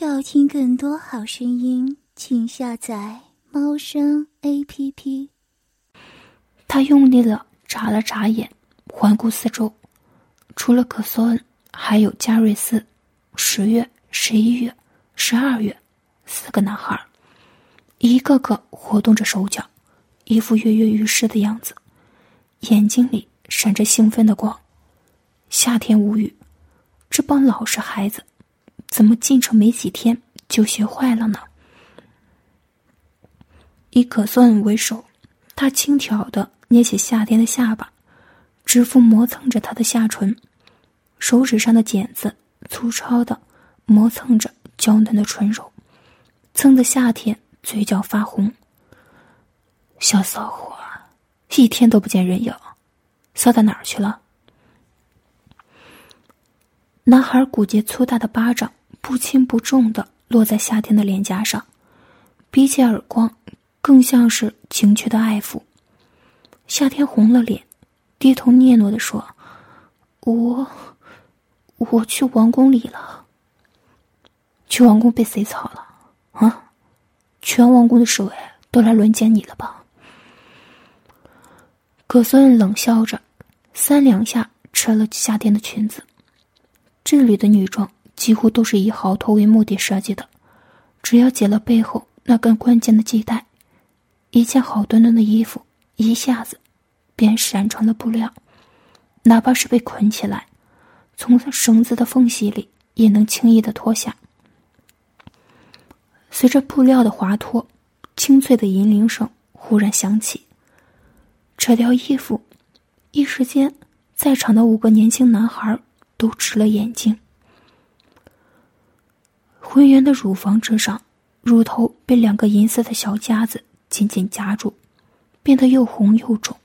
要听更多好声音，请下载猫声 A P P。他用力了眨了眨眼，环顾四周，除了可索恩，还有加瑞斯。十月、十一月、十二月，四个男孩，一个个活动着手脚，一副跃跃欲试的样子，眼睛里闪着兴奋的光。夏天无语，这帮老实孩子。怎么进城没几天就学坏了呢？以可算为首，他轻佻的捏起夏天的下巴，指腹磨蹭着他的下唇，手指上的茧子粗糙的磨蹭着娇嫩的唇肉，蹭得夏天嘴角发红。小骚货，一天都不见人影，骚到哪儿去了？男孩骨节粗大的巴掌。不轻不重的落在夏天的脸颊上，比起耳光，更像是情趣的爱抚。夏天红了脸，低头嗫嚅的说：“我，我去王宫里了。去王宫被谁操了？啊？全王宫的侍卫都来轮奸你了吧？”葛孙冷笑着，三两下扯了夏天的裙子。这里的女装。几乎都是以好脱为目的设计的，只要解了背后那根关键的系带，一件好端端的衣服一下子便闪成了布料，哪怕是被捆起来，从绳子的缝隙里也能轻易的脱下。随着布料的滑脱，清脆的银铃声忽然响起。扯掉衣服，一时间，在场的五个年轻男孩都直了眼睛。浑圆的乳房之上，乳头被两个银色的小夹子紧紧夹住，变得又红又肿，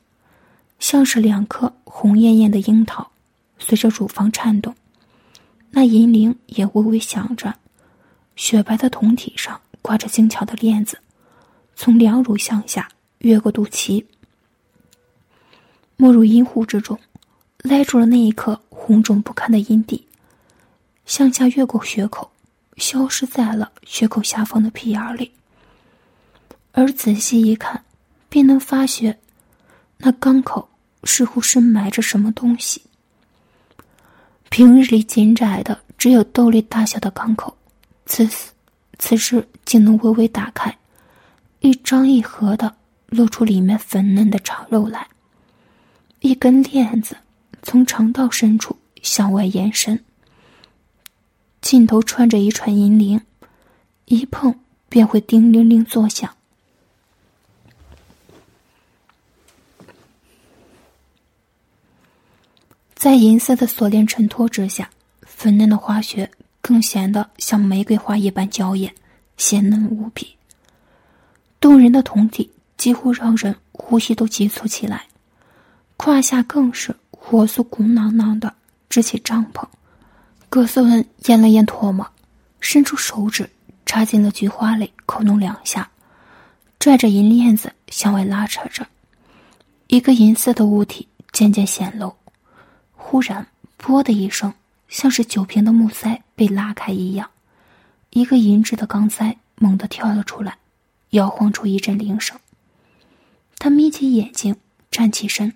像是两颗红艳艳的樱桃。随着乳房颤动，那银铃也微微响着。雪白的胴体上挂着精巧的链子，从两乳向下越过肚脐，没入阴户之中，勒住了那一颗红肿不堪的阴蒂，向下越过血口。消失在了血口下方的屁眼里，而仔细一看，便能发觉，那肛口似乎深埋着什么东西。平日里紧窄的只有豆粒大小的肛口，此时此时竟能微微打开，一张一合的露出里面粉嫩的肠肉来。一根链子从肠道深处向外延伸。尽头穿着一串银铃，一碰便会叮铃铃作响。在银色的锁链衬托之下，粉嫩的花穴更显得像玫瑰花一般娇艳、鲜嫩无比。动人的酮体几乎让人呼吸都急促起来，胯下更是火速鼓囊囊的支起帐篷。葛斯文咽了咽唾沫，伸出手指插进了菊花里，扣弄两下，拽着银链子向外拉扯着。一个银色的物体渐渐显露。忽然，啵的一声，像是酒瓶的木塞被拉开一样，一个银质的钢塞猛地跳了出来，摇晃出一阵铃声。他眯起眼睛，站起身，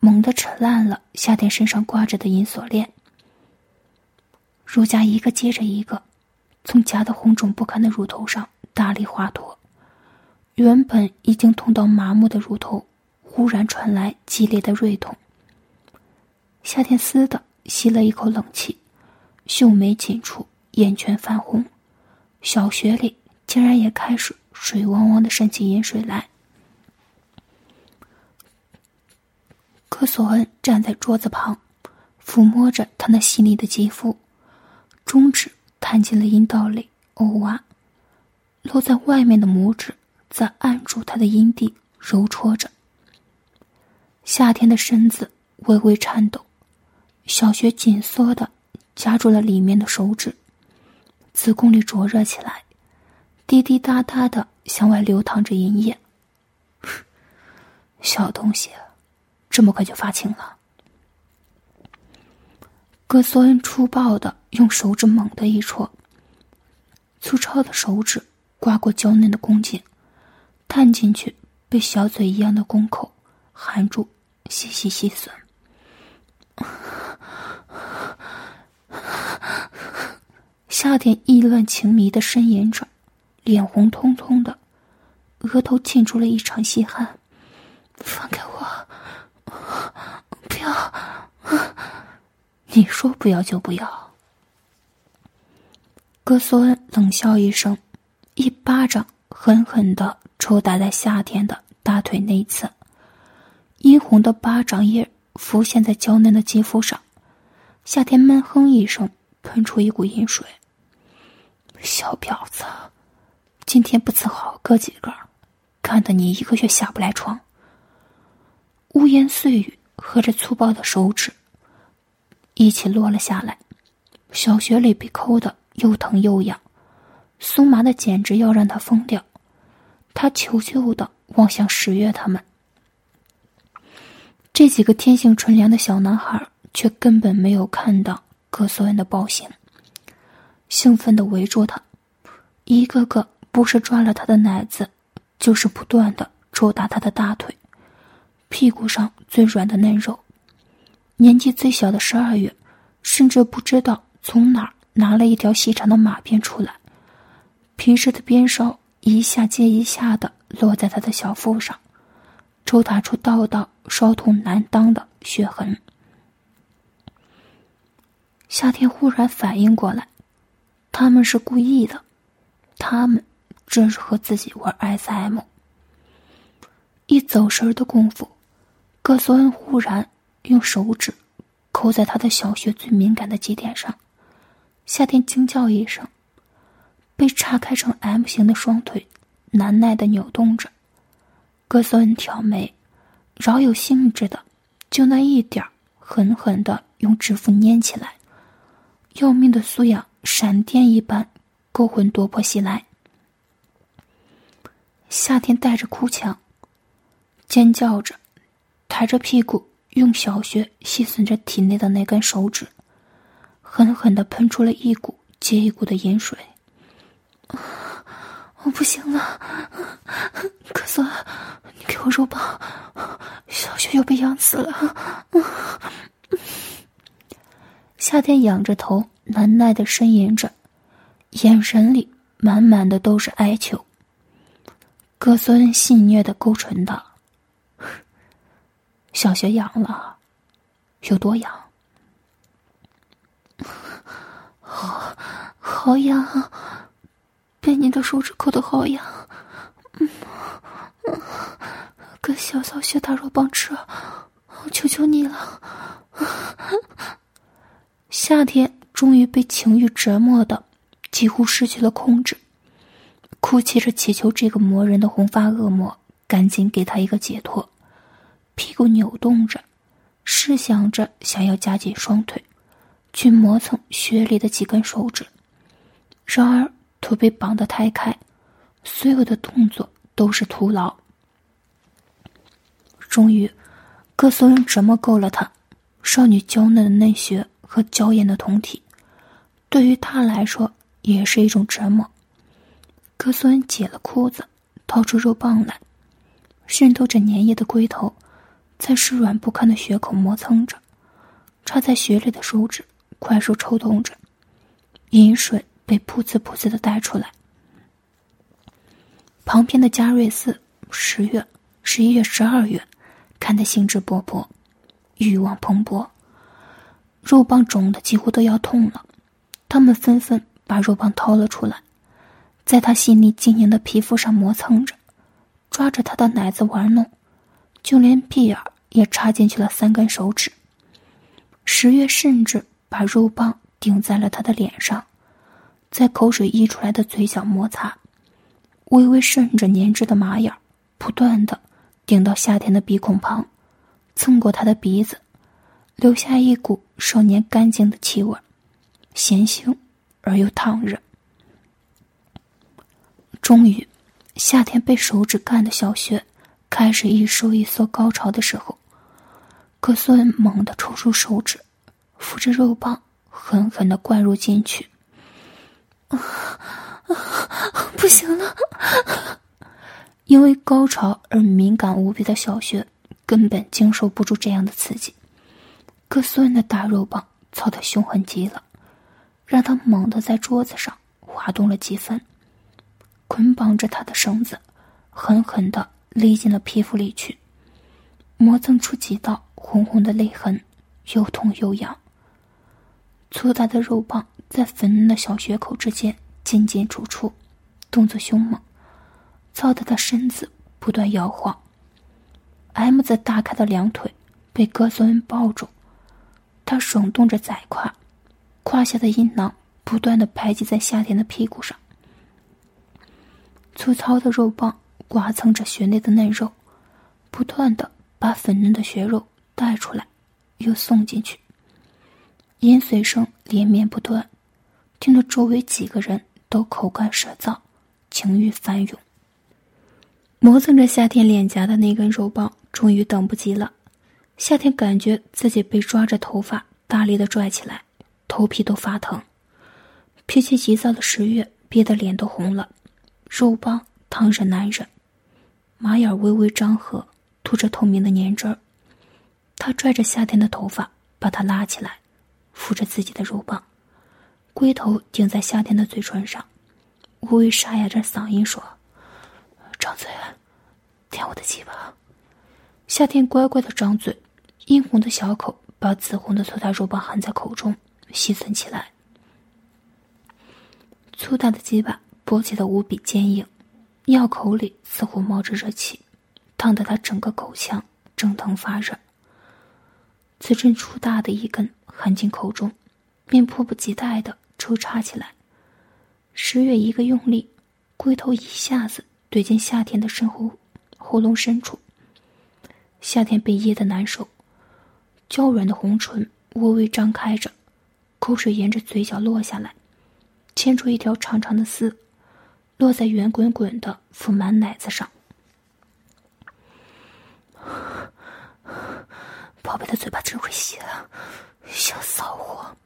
猛地扯烂了夏天身上挂着的银锁链。乳痂一个接着一个，从夹得红肿不堪的乳头上大力滑脱，原本已经痛到麻木的乳头，忽然传来激烈的锐痛。夏天嘶的吸了一口冷气，秀眉紧蹙，眼圈泛红，小穴里竟然也开始水汪汪的渗起饮水来。科索恩站在桌子旁，抚摸着他那细腻的肌肤。中指探进了阴道里，哦哇！露在外面的拇指在按住他的阴蒂，揉搓着。夏天的身子微微颤抖，小穴紧缩的夹住了里面的手指，子宫里灼热起来，滴滴答答的向外流淌着银液。小东西，这么快就发情了？格索恩粗暴的用手指猛地一戳，粗糙的手指刮过娇嫩的宫颈，探进去，被小嘴一样的宫口含住，细细细吮。夏天意乱情迷的呻吟着，脸红彤彤的，额头沁出了一场细汗。放开我！不要！你说不要就不要。哥索恩冷笑一声，一巴掌狠狠的抽打在夏天的大腿内侧，殷红的巴掌印浮现在娇嫩的肌肤上。夏天闷哼一声，喷出一股淫水。小婊子，今天不伺候哥几个，看得你一个月下不来床。污言碎语和着粗暴的手指一起落了下来，小雪里被抠的又疼又痒，酥麻的简直要让他疯掉。他求救的望向十月他们，这几个天性纯良的小男孩却根本没有看到葛索恩的暴行。兴奋的围住他，一个个不是抓了他的奶子，就是不断的抽打他的大腿、屁股上最软的嫩肉。年纪最小的十二月，甚至不知道从哪儿拿了一条细长的马鞭出来，皮质的鞭梢一下接一下的落在他的小腹上，抽打出道道烧痛难当的血痕。夏天忽然反应过来。他们是故意的，他们正是和自己玩 SM。一走神的功夫，葛索恩忽然用手指抠在他的小穴最敏感的节点上，夏天惊叫一声，被叉开成 M 型的双腿难耐的扭动着。葛索恩挑眉，饶有兴致的就那一点狠狠的用指腹捏起来，要命的苏痒。闪电一般，勾魂夺魄袭来。夏天带着哭腔，尖叫着，抬着屁股，用小穴吸吮着体内的那根手指，狠狠的喷出了一股接一股的盐水。我不行了，可索，你给我肉棒，小雪又被养死了。夏天仰着头。难耐的呻吟着，眼神里满满的都是哀求。哥孙戏谑的勾唇道：“小雪痒了，有多痒？好，好痒，被你的手指抠的好痒。嗯，跟小小雪打肉棒吃，我求求你了。夏天。”终于被情欲折磨的几乎失去了控制，哭泣着祈求这个魔人的红发恶魔赶紧给他一个解脱，屁股扭动着，试想着想要夹紧双腿，去磨蹭血里的几根手指，然而腿被绑得太开，所有的动作都是徒劳。终于，格索恩折磨够了他，少女娇嫩的嫩穴和娇艳的酮体。对于他来说，也是一种折磨。格索恩解了裤子，掏出肉棒来，渗透着粘液的龟头，在湿软不堪的血口磨蹭着，插在血里的手指快速抽动着，饮水被噗呲噗呲的带出来。旁边的加瑞斯，十月、十一月、十二月，看得兴致勃勃，欲望蓬勃，肉棒肿的几乎都要痛了。他们纷纷把肉棒掏了出来，在他细腻晶莹的皮肤上磨蹭着，抓着他的奶子玩弄，就连屁眼也插进去了三根手指。十月甚至把肉棒顶在了他的脸上，在口水溢出来的嘴角摩擦，微微渗着粘汁的麻眼不断的顶到夏天的鼻孔旁，蹭过他的鼻子，留下一股少年干净的气味。咸腥而又烫热。终于，夏天被手指干的小穴开始一收一缩高潮的时候，格斯恩猛地抽出手指，扶着肉棒狠狠的灌入进去。啊！不行了！因为高潮而敏感无比的小雪，根本经受不住这样的刺激。哥斯恩的大肉棒操得凶狠极了，让他猛地在桌子上滑动了几分，捆绑着他的绳子狠狠地勒进了皮肤里去，磨蹭出几道红红的泪痕，又痛又痒。粗大的肉棒在粉嫩的小血口之间进进出出，动作凶猛，操得他身子不断摇晃。M 字大开的两腿被哥斯恩抱住，他耸动着窄胯，胯下的阴囊不断的排挤在夏天的屁股上。粗糙的肉棒刮蹭着血内的嫩肉，不断的把粉嫩的血肉带出来，又送进去。饮水声连绵不断，听得周围几个人都口干舌燥，情欲翻涌。磨蹭着夏天脸颊的那根肉棒终于等不及了，夏天感觉自己被抓着头发大力的拽起来，头皮都发疼。脾气急躁的十月憋得脸都红了，肉棒烫着难忍，马眼微微张合，吐着透明的粘汁儿。他拽着夏天的头发，把他拉起来。扶着自己的肉棒，龟头顶在夏天的嘴唇上，微微沙哑着嗓音说：“张嘴，舔我的鸡巴。”夏天乖乖的张嘴，殷红的小口把紫红的粗大肉棒含在口中，吸吮起来。粗大的鸡巴勃起的无比坚硬，尿口里似乎冒着热气，烫得他整个口腔蒸腾发热。此阵粗大的一根。含进口中，便迫不及待的抽插起来。十月一个用力，龟头一下子怼进夏天的身后喉咙深处。夏天被噎得难受，娇软的红唇微微张开着，口水沿着嘴角落下来，牵出一条长长的丝，落在圆滚滚的丰满奶子上。宝贝的嘴巴真会吸啊！小骚货，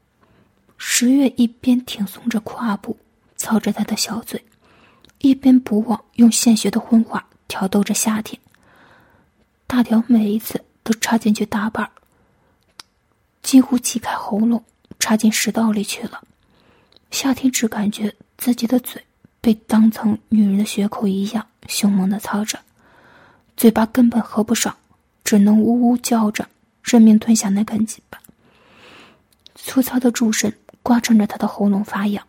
十月一边挺松着胯部，操着他的小嘴，一边不忘用鲜血的荤话挑逗着夏天。大条每一次都插进去大半几乎挤开喉咙，插进食道里去了。夏天只感觉自己的嘴被当成女人的血口一样凶猛的操着，嘴巴根本合不上，只能呜呜叫着，认命吞下那根鸡巴。粗糙的柱身刮蹭着他的喉咙发痒，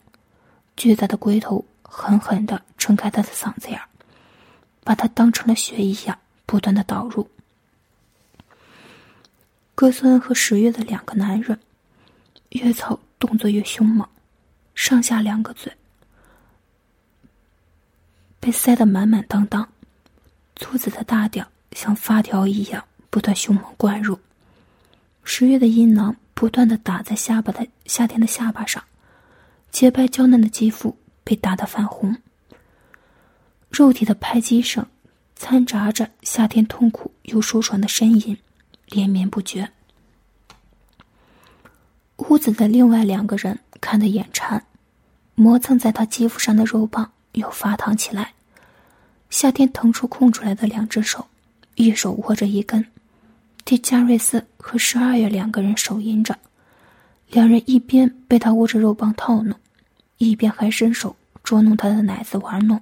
巨大的龟头狠狠地撑开他的嗓子眼把他当成了血一样不断的导入。哥斯恩和十月的两个男人，越操动作越凶猛，上下两个嘴被塞得满满当当，粗子的大屌像发条一样不断凶猛灌入，十月的阴囊。不断的打在下巴的夏天的下巴上，洁白娇嫩的肌肤被打得泛红。肉体的拍击声，掺杂着夏天痛苦又舒爽的呻吟，连绵不绝。屋子的另外两个人看得眼馋，磨蹭在他肌肤上的肉棒又发烫起来。夏天腾出空出来的两只手，一手握着一根。替加瑞斯和十二月两个人手淫着，两人一边被他握着肉棒套弄，一边还伸手捉弄他的奶子玩弄，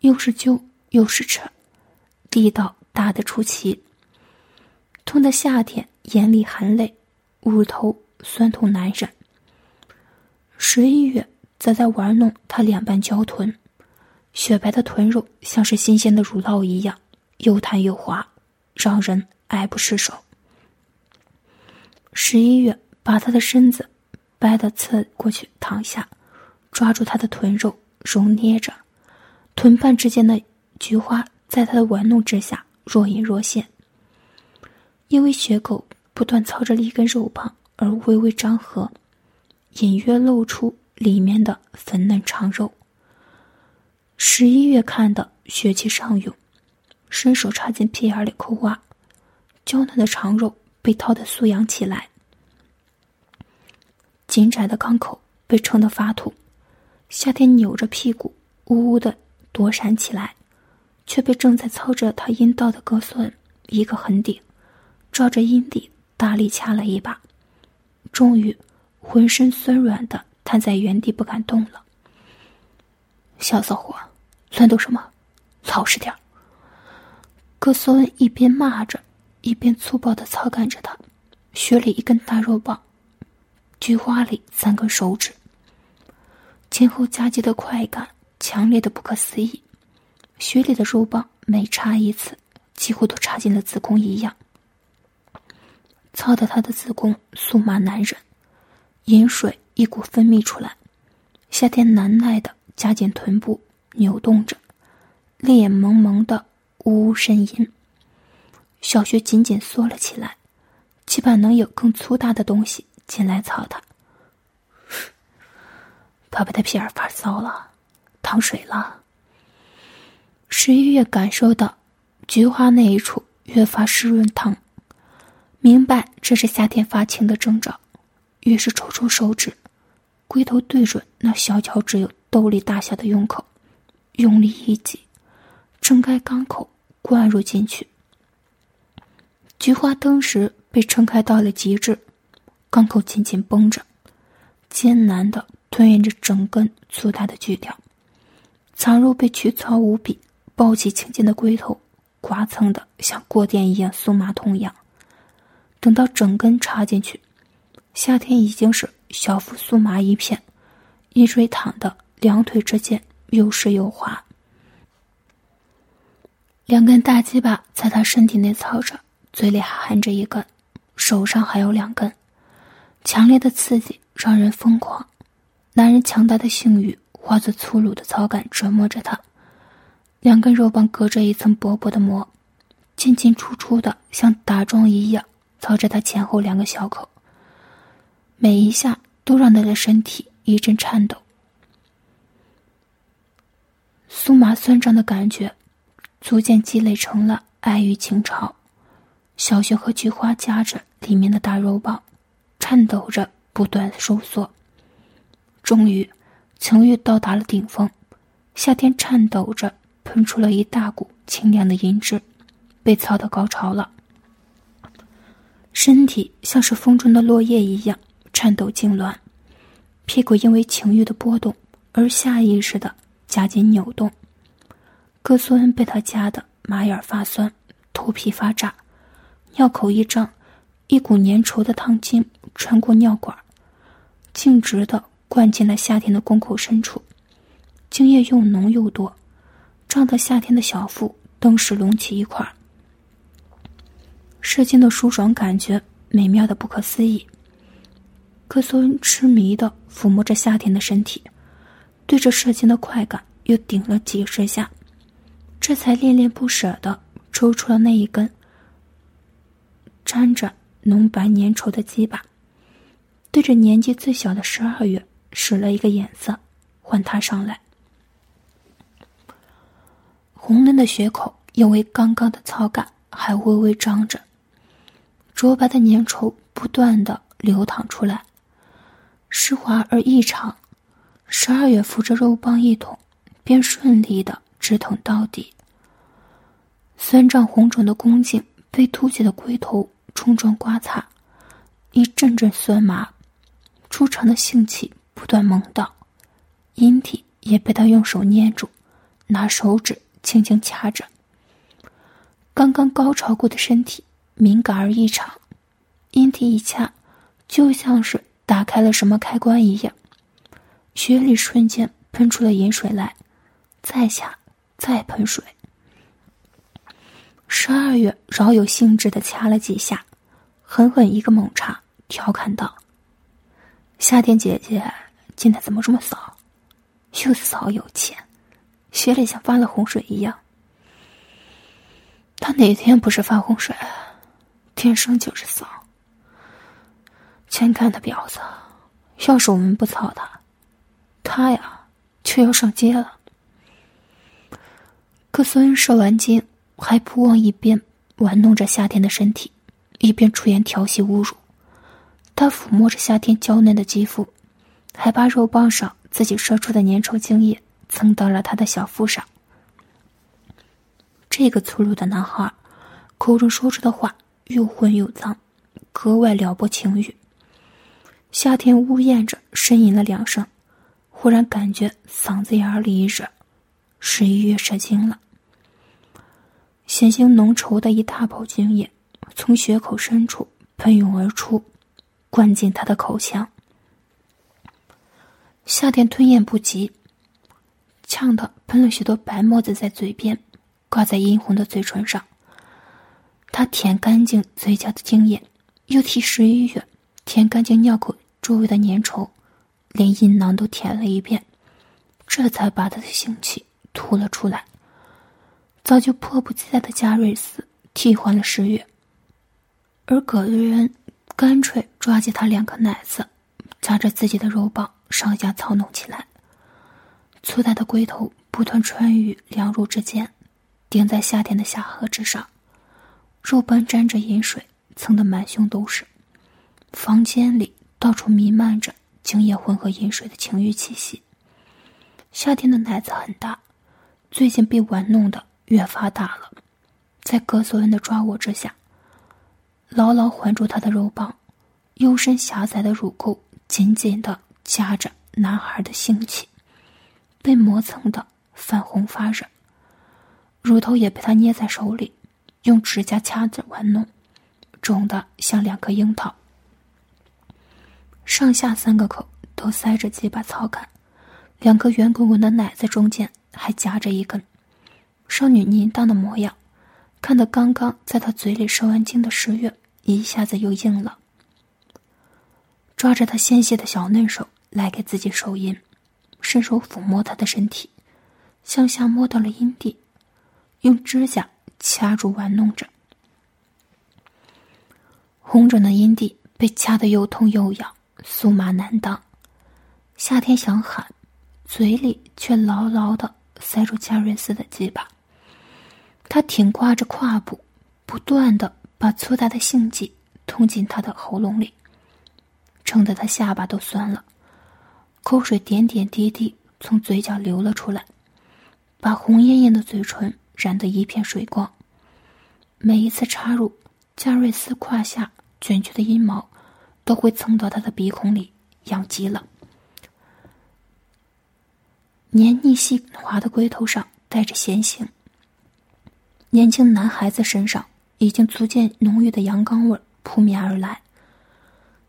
又是揪又是扯，力道大得出奇。痛的夏天眼里含泪，乳头酸痛难忍。十一月则在玩弄他两半娇臀，雪白的臀肉像是新鲜的乳酪一样，又弹又滑，让人。爱不释手。十一月把他的身子掰得侧过去躺下，抓住他的臀肉揉捏着，臀瓣之间的菊花在他的玩弄之下若隐若现。因为雪狗不断操着一根肉棒而微微张合，隐约露出里面的粉嫩长肉。十一月看的血气上涌，伸手插进屁眼里抠挖。娇嫩的长肉被掏得酥痒起来，紧窄的肛口被撑得发土。夏天扭着屁股，呜呜的躲闪起来，却被正在操着他阴道的哥孙一个狠顶，照着阴蒂大力掐了一把，终于浑身酸软的瘫在原地不敢动了。小骚货，乱动什么？老实点儿！哥索恩一边骂着，一边粗暴的操干着他，血里一根大肉棒，菊花里三根手指，前后夹击的快感强烈的不可思议，血里的肉棒每插一次，几乎都插进了子宫一样，操得他的子宫酥麻难忍，饮水一股分泌出来，夏天难耐的夹紧臀部扭动着，泪眼蒙蒙的。呜呜呻吟，小穴紧紧缩了起来，期盼能有更粗大的东西进来操他。宝贝的屁眼发骚了，淌水了。十一月感受到菊花那一处越发湿润烫，明白这是夏天发情的征兆，于是抽出手指，龟头对准那小巧只有豆粒大小的用口，用力一挤，撑开肛口。灌入进去，菊花当时被撑开到了极致，缸口紧紧绷着，艰难的吞咽着整根粗大的锯条，藏入被取草无比、暴起青筋的龟头，刮蹭的像过电一样酥麻痛痒。等到整根插进去，夏天已经是小腹酥麻一片，一水躺的两腿之间又湿又滑。两根大鸡巴在他身体内操着，嘴里还含着一根，手上还有两根。强烈的刺激让人疯狂，男人强大的性欲化作粗鲁的操感折磨着他。两根肉棒隔着一层薄薄的膜，进进出出的像打桩一样操着他前后两个小口。每一下都让他的身体一阵颤抖，酥麻酸胀的感觉。逐渐积累成了爱与情潮，小雪和菊花夹着里面的大肉棒，颤抖着不断收缩。终于，情欲到达了顶峰，夏天颤抖着喷出了一大股清凉的银汁，被操到高潮了。身体像是风中的落叶一样颤抖痉挛，屁股因为情欲的波动而下意识的夹紧扭动。哥苏恩被他夹得马眼发酸，头皮发炸，尿口一张，一股粘稠的烫精穿过尿管，径直的灌进了夏天的宫口深处，精液又浓又多，胀得夏天的小腹登时隆起一块。射精的舒爽感觉美妙的不可思议。克苏恩痴迷的抚摸着夏天的身体，对着射精的快感又顶了几十下。这才恋恋不舍的抽出了那一根沾着浓白粘稠的鸡巴，对着年纪最小的十二月使了一个眼色，唤他上来。红嫩的血口因为刚刚的操感还微微张着，浊白的粘稠不断的流淌出来，湿滑而异常。十二月扶着肉棒一捅，便顺利的直捅到底。酸胀红肿的宫颈被凸起的龟头冲撞刮擦，一阵阵酸麻，出场的性气不断猛到，阴体也被他用手捏住，拿手指轻轻掐着。刚刚高潮过的身体敏感而异常，阴体一掐，就像是打开了什么开关一样，雪里瞬间喷出了盐水来，再掐，再喷水。十二月饶有兴致的掐了几下，狠狠一个猛插，调侃道：“夏天姐姐今天怎么这么骚？又骚又贱，雪里像发了洪水一样。他哪天不是发洪水？天生就是骚。欠干的婊子，要是我们不操他，他呀就要上街了。”可孙射完金。还不忘一边玩弄着夏天的身体，一边出言调戏侮辱。他抚摸着夏天娇嫩的肌肤，还把肉棒上自己射出的粘稠精液蹭到了他的小腹上。这个粗鲁的男孩，口中说出的话又混又脏，格外撩拨情欲。夏天呜咽着呻吟了两声，忽然感觉嗓子眼里一热，十一月射精了。鲜腥浓稠的一大泡精液从血口深处喷涌而出，灌进他的口腔。夏天吞咽不及，呛得喷了许多白沫子在嘴边，挂在殷红的嘴唇上。他舔干净嘴角的精液，又替十一月舔干净尿口。周围的粘稠，连阴囊都舔了一遍，这才把他的性气吐了出来。早就迫不及待的加瑞斯替换了十月，而葛瑞恩干脆抓起他两颗奶子，夹着自己的肉棒上下操弄起来。粗大的龟头不断穿于两乳之间，顶在夏天的下颌之上，肉棒沾着饮水，蹭得满胸都是。房间里。到处弥漫着精液混合饮水的情欲气息。夏天的奶子很大，最近被玩弄的越发大了。在格索恩的抓握之下，牢牢环住他的肉棒，幽深狭窄的乳沟紧紧的夹着男孩的性器，被磨蹭的泛红发热。乳头也被他捏在手里，用指甲掐着玩弄，肿的像两颗樱桃。上下三个口都塞着几把草杆，两个圆滚滚的奶子中间还夹着一根。少女淫荡的模样，看得刚刚在她嘴里受完惊的十月一下子又硬了。抓着她纤细的小嫩手来给自己手淫，伸手抚摸她的身体，向下摸到了阴蒂，用指甲掐住玩弄着。红肿的阴蒂被掐得又痛又痒。酥麻难当，夏天想喊，嘴里却牢牢的塞住加瑞斯的鸡巴。他挺挂着胯部，不断的把粗大的性器捅进他的喉咙里，撑得他下巴都酸了，口水点点滴滴从嘴角流了出来，把红艳艳的嘴唇染得一片水光。每一次插入加瑞斯胯下卷曲的阴毛。都会蹭到他的鼻孔里，痒极了。黏腻细滑的龟头上带着咸腥。年轻男孩子身上已经逐渐浓郁的阳刚味扑面而来。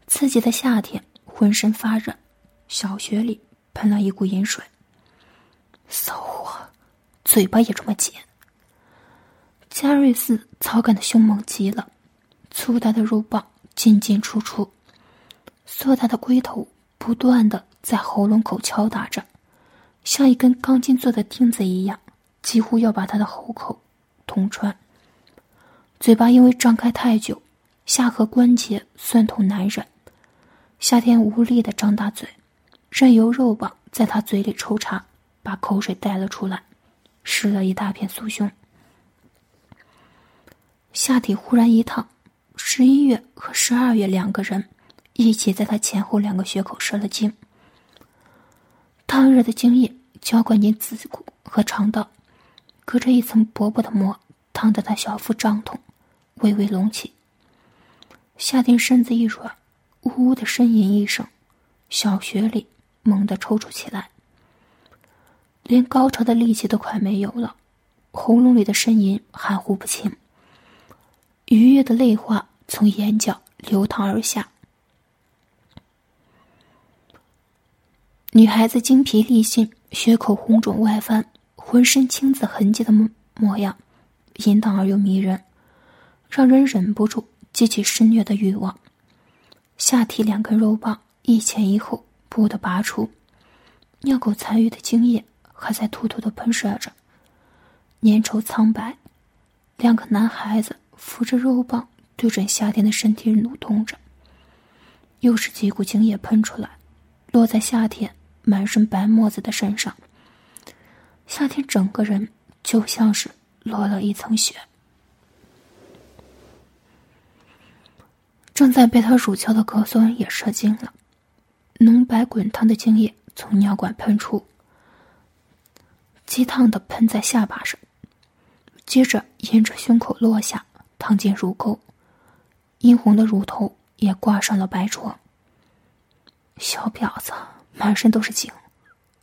刺激的夏天，浑身发热，小穴里喷了一股饮水。骚货，嘴巴也这么紧。加瑞斯操感的凶猛极了，粗大的肉棒进进出出。硕大的龟头不断的在喉咙口敲打着，像一根钢筋做的钉子一样，几乎要把他的喉口捅穿。嘴巴因为张开太久，下颌关节酸痛难忍。夏天无力的张大嘴，任由肉棒在他嘴里抽插，把口水带了出来，湿了一大片酥胸。下体忽然一烫，十一月和十二月两个人。一起在他前后两个穴口射了精，烫热的精液浇灌进子骨和肠道，隔着一层薄薄的膜，烫得他小腹胀痛，微微隆起。夏天身子一软，呜呜的呻吟一声，小穴里猛地抽搐起来，连高潮的力气都快没有了，喉咙里的呻吟含糊不清，愉悦的泪花从眼角流淌而下。女孩子精疲力尽，血口红肿外翻，浑身青紫痕迹的模模样，淫荡而又迷人，让人忍不住激起施虐的欲望。下体两根肉棒一前一后不得拔出，尿口残余的精液还在突突的喷射着，粘稠苍白。两个男孩子扶着肉棒对准夏天的身体蠕动着，又是几股精液喷出来，落在夏天。满身白沫子的身上，夏天整个人就像是落了一层雪。正在被他乳敲的格索恩也射精了，浓白滚烫的精液从尿管喷出，激烫的喷在下巴上，接着沿着胸口落下，烫进乳沟，殷红的乳头也挂上了白戳。小婊子，满身都是精，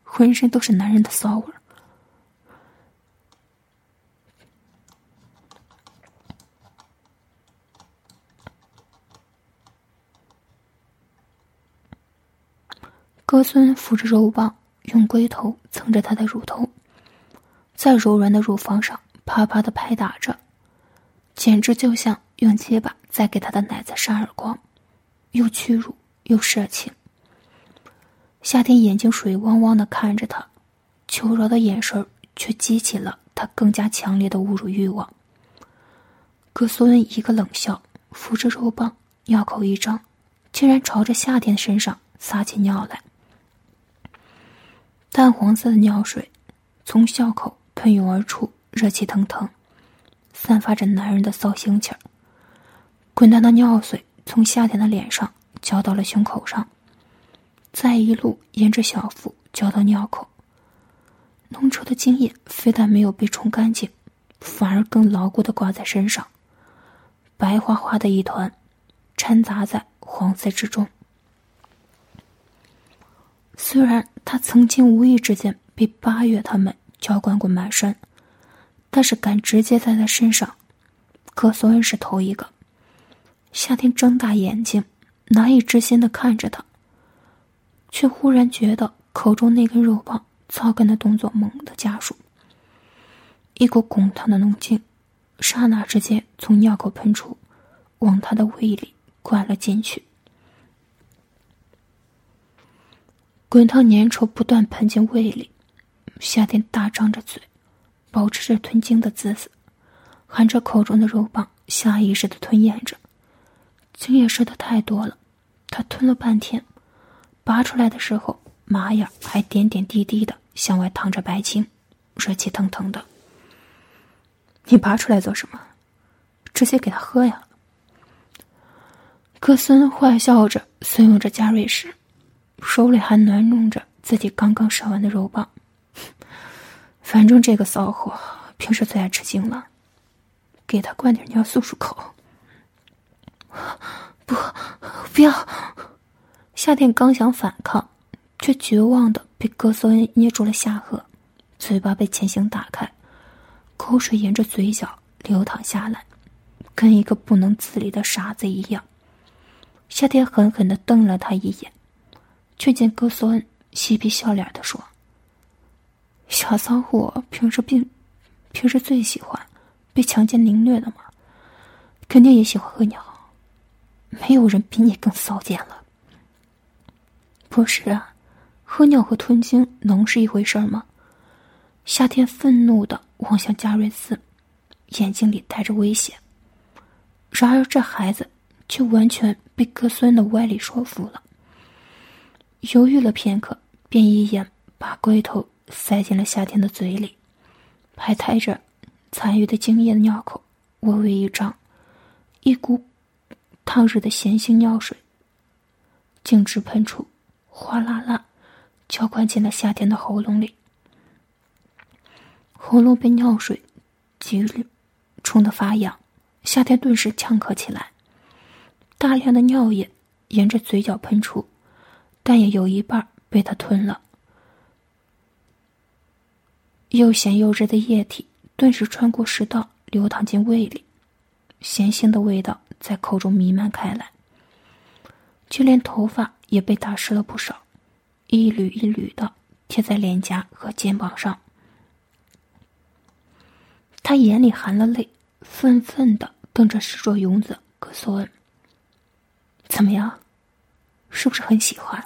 浑身都是男人的骚味儿。哥孙扶着肉棒，用龟头蹭着她的乳头，在柔软的乳房上啪啪的拍打着，简直就像用鸡巴在给他的奶子扇耳光，又屈辱又色情。夏天眼睛水汪汪的看着他，求饶的眼神却激起了他更加强烈的侮辱欲望。葛苏恩一个冷笑，扶着肉棒，尿口一张，竟然朝着夏天身上撒起尿来。淡黄色的尿水从笑口喷涌而出，热气腾腾，散发着男人的骚腥气儿。滚烫的尿水从夏天的脸上浇到了胸口上，再一路沿着小腹浇到尿口。浓稠的精液非但没有被冲干净，反而更牢固的挂在身上，白花花的一团，掺杂在黄色之中。虽然他曾经无意之间被八月他们浇灌过满身，但是敢直接在他身上，葛索恩是头一个。夏天睁大眼睛，难以置信的看着他，却忽然觉得口中那根肉棒操干的动作猛地加速，一股滚烫的浓精，刹那之间从尿口喷出，往他的胃里灌了进去。滚烫粘稠不断喷进胃里，夏天大张着嘴，保持着吞精的姿势，含着口中的肉棒，下意识的吞咽着。精液射的太多了，他吞了半天，拔出来的时候，麻眼还点点滴滴的向外淌着白精，热气腾腾的。你拔出来做什么？直接给他喝呀！哥森坏笑着怂恿着加瑞什。手里还暖弄着自己刚刚烧完的肉棒，反正这个骚货平时最爱吃精了，给他灌点尿漱漱口。不，不要！夏天刚想反抗，却绝望的被哥索恩捏住了下颌，嘴巴被强行打开，口水沿着嘴角流淌下来，跟一个不能自理的傻子一样。夏天狠狠的瞪了他一眼。却见哥索恩嬉皮笑脸的说：“小骚货平时并平时最喜欢被强奸凌虐的嘛，肯定也喜欢喝尿。没有人比你更骚贱了。不是啊，喝尿和吞精能是一回事吗？”夏天愤怒的望向加瑞斯，眼睛里带着威胁。然而这孩子却完全被哥孙的歪理说服了。犹豫了片刻，便一眼把龟头塞进了夏天的嘴里，还带着残余的精液的尿口微微一张，一股烫热的咸腥尿水径直喷出，哗啦啦浇灌进了夏天的喉咙里。喉咙被尿水激流冲得发痒，夏天顿时呛咳起来，大量的尿液沿着嘴角喷出。但也有一半被他吞了，又咸又热的液体顿时穿过食道，流淌进胃里，咸腥的味道在口中弥漫开来，就连头发也被打湿了不少，一缕一缕的贴在脸颊和肩膀上。他眼里含了泪，愤愤的瞪着石卓勇子格索恩：“怎么样？是不是很喜欢？”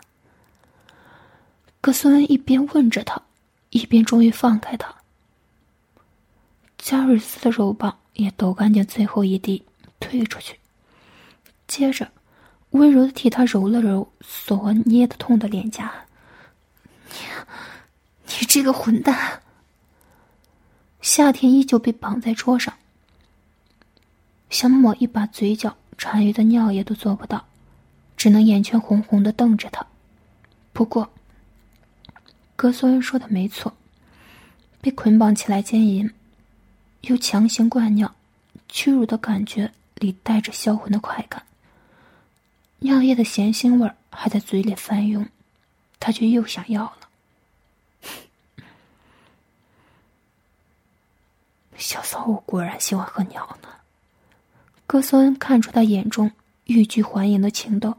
格索恩一边问着他，一边终于放开他。加瑞斯的肉棒也抖干净最后一滴，退出去。接着，温柔的替他揉了揉索恩捏得痛的脸颊。你，你这个混蛋！夏天依旧被绑在桌上，想抹一把嘴角残余的尿液都做不到，只能眼圈红红的瞪着他。不过。格索恩说的没错，被捆绑起来奸淫，又强行灌尿，屈辱的感觉里带着销魂的快感。尿液的咸腥味还在嘴里翻涌，他却又想要了。小骚货果然喜欢喝尿呢。哥斯恩看出他眼中欲拒还迎的情窦，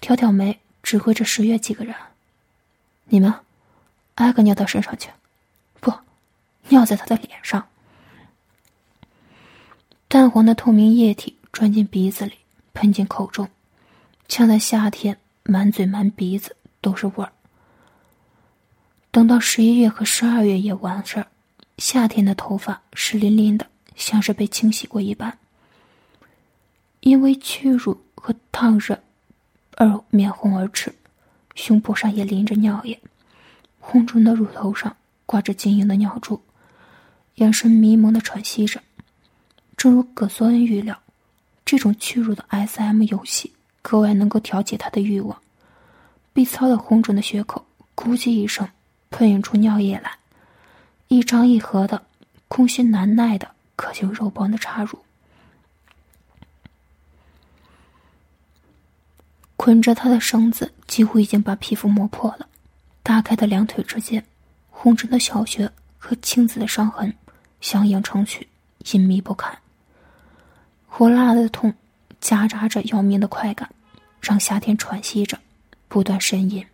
挑挑眉，指挥着十月几个人：“你们，挨个尿到身上去，不，尿在他的脸上。”淡黄的透明液体钻进鼻子里，喷进口中，呛得夏天满嘴满鼻子都是味儿。等到十一月和十二月也完事儿。夏天的头发湿淋淋的，像是被清洗过一般。因为屈辱和烫热，而面红耳赤，胸脯上也淋着尿液，红肿的乳头上挂着晶莹的尿珠，眼神迷蒙的喘息着。正如葛索恩预料，这种屈辱的 S.M 游戏格外能够调节他的欲望。被操的红肿的血口，咕叽一声，喷涌出尿液来。一张一合的，空虚难耐的渴求肉棒的插入，捆着他的绳子几乎已经把皮肤磨破了。大开的两腿之间，红肿的小穴和青紫的伤痕相映成趣，隐秘不堪。火辣辣的痛夹杂着要命的快感，让夏天喘息着，不断呻吟。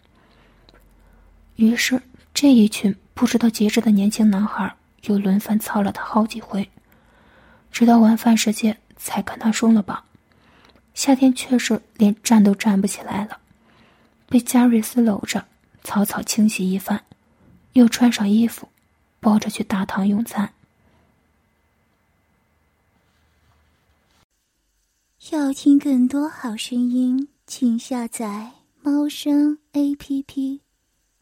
于是这一群。不知道节制的年轻男孩又轮番操了他好几回，直到晚饭时间才看他松了绑。夏天却是连站都站不起来了，被加瑞斯搂着，草草清洗一番，又穿上衣服，抱着去大堂用餐。要听更多好声音，请下载猫声 A P P。